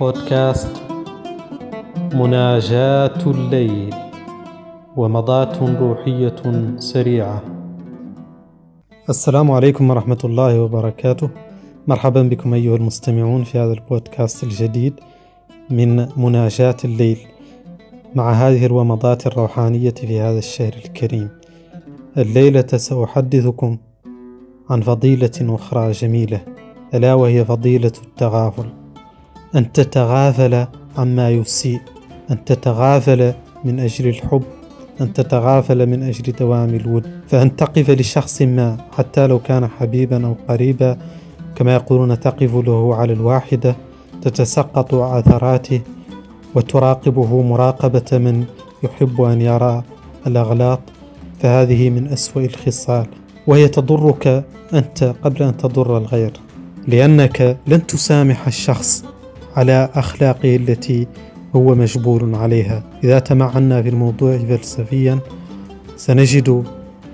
بودكاست مناجاة الليل ومضاة روحية سريعة. السلام عليكم ورحمة الله وبركاته. مرحبا بكم أيها المستمعون في هذا البودكاست الجديد من مناجاة الليل مع هذه الومضات الروحانية في هذا الشهر الكريم. الليلة سأحدثكم عن فضيلة أخرى جميلة ألا وهي فضيلة التغافل. أن تتغافل عما يسيء أن تتغافل من أجل الحب أن تتغافل من أجل دوام الود. فأن تقف لشخص ما حتى لو كان حبيبا أو قريبا كما يقولون تقف له على الواحدة تتسقط عثراته وتراقبه مراقبة من يحب أن يرى الأغلاط. فهذه من أسوأ الخصال. وهي تضرك أنت قبل أن تضر الغير لأنك لن تسامح الشخص. على أخلاقه التي هو مجبور عليها. إذا تمعنا في الموضوع فلسفيا سنجد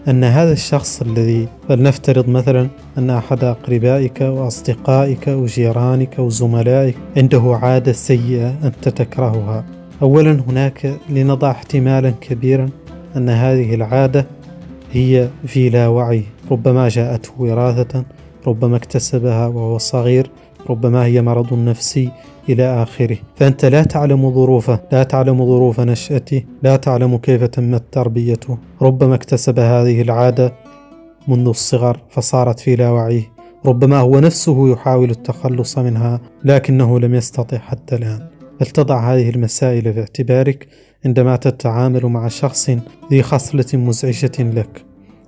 أن هذا الشخص الذي فلنفترض مثلا أن أحد أقربائك وأصدقائك وجيرانك وزملائك عنده عادة سيئة أنت تكرهها أولا هناك لنضع احتمالا كبيرا أن هذه العادة هي في لا وعي. ربما جاءته وراثة ربما اكتسبها وهو صغير ربما هي مرض نفسي إلى آخره. فأنت لا تعلم ظروفه لا تعلم ظروف نشأته لا تعلم كيف تمت تربيته. ربما اكتسب هذه العادة منذ الصغر فصارت في لا وعيه ربما هو نفسه يحاول التخلص منها لكنه لم يستطع حتى الآن. فلتضع هذه المسائل في اعتبارك عندما تتعامل مع شخص ذي خصلة مزعجة لك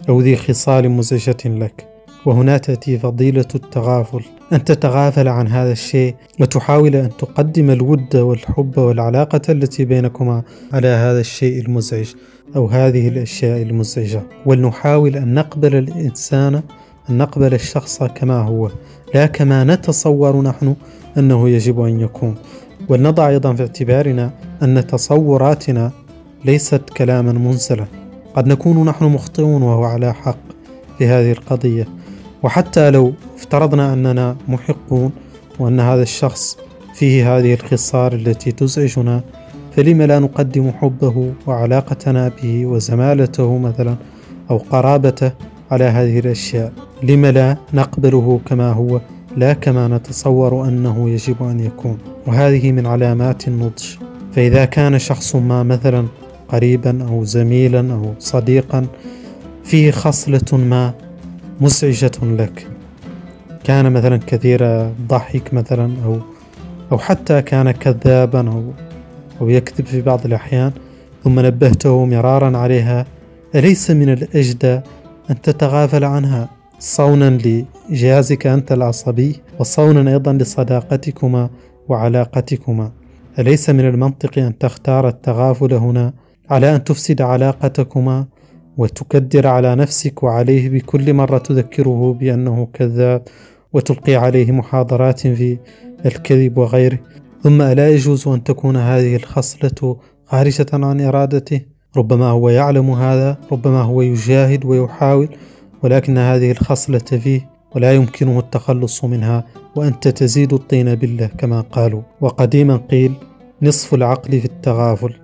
أو ذي خصال مزعجة لك؟ وهنا تأتي فضيلة التغافل. أن تتغافل عن هذا الشيء وتحاول أن تقدم الود والحب والعلاقة التي بينكما على هذا الشيء المزعج أو هذه الأشياء المزعجة. ولنحاول أن نقبل الإنسان أن نقبل الشخص كما هو لا كما نتصور نحن أنه يجب أن يكون. ولنضع أيضا في اعتبارنا أن تصوراتنا ليست كلاما منزلا. قد نكون نحن مخطئون وهو على حق في هذه القضية. وحتى لو افترضنا أننا محقون وأن هذا الشخص فيه هذه الخصال التي تزعجنا فلم لا نقدم حبه وعلاقتنا به وزمالته مثلا أو قرابته على هذه الأشياء؟ لم لا نقبله كما هو لا كما نتصور أنه يجب أن يكون. وهذه من علامات النضج. فإذا كان شخص ما مثلا قريبا أو زميلا أو صديقا فيه خصلة ما مزعجة لك. كان مثلا كثير الضحك مثلا أو أو حتى كان كذابا أو أو يكذب في بعض الأحيان ثم نبهته مرارا عليها. أليس من الأجدى أن تتغافل عنها؟ صونا لجهازك أنت العصبي وصونا أيضا لصداقتكما وعلاقتكما. أليس من المنطق أن تختار التغافل هنا؟ على أن تفسد علاقتكما؟ وتكدر على نفسك وعليه بكل مرة تذكره بأنه كذاب وتلقي عليه محاضرات في الكذب وغيره. ثم ألا يجوز أن تكون هذه الخصلة خارجة عن إرادته؟ ربما هو يعلم هذا ربما هو يجاهد ويحاول ولكن هذه الخصلة فيه ولا يمكنه التخلص منها وأنت تزيد الطين بالله كما قالوا. وقديما قيل نصف العقل في التغافل.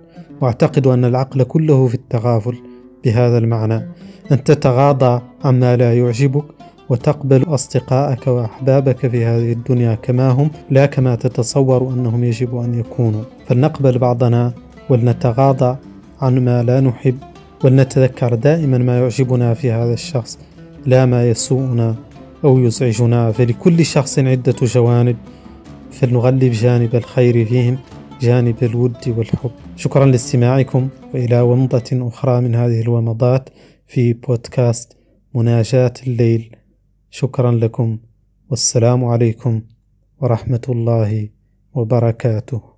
واعتقد أن العقل كله في التغافل. بهذا المعنى. أن تتغاضى عما لا يعجبك وتقبل أصدقائك وأحبابك في هذه الدنيا كما هم لا كما تتصور أنهم يجب أن يكونوا. فلنقبل بعضنا ولنتغاضى عن ما لا نحب ولنتذكر دائما ما يعجبنا في هذا الشخص لا ما يسوءنا أو يزعجنا. فلكل شخص عدة جوانب فلنغلب جانب الخير فيهم. جانب الود والحب. شكرا لاستماعكم وإلى ومضة أخرى من هذه الومضات في بودكاست مناجاة الليل. شكرا لكم. والسلام عليكم ورحمة الله وبركاته.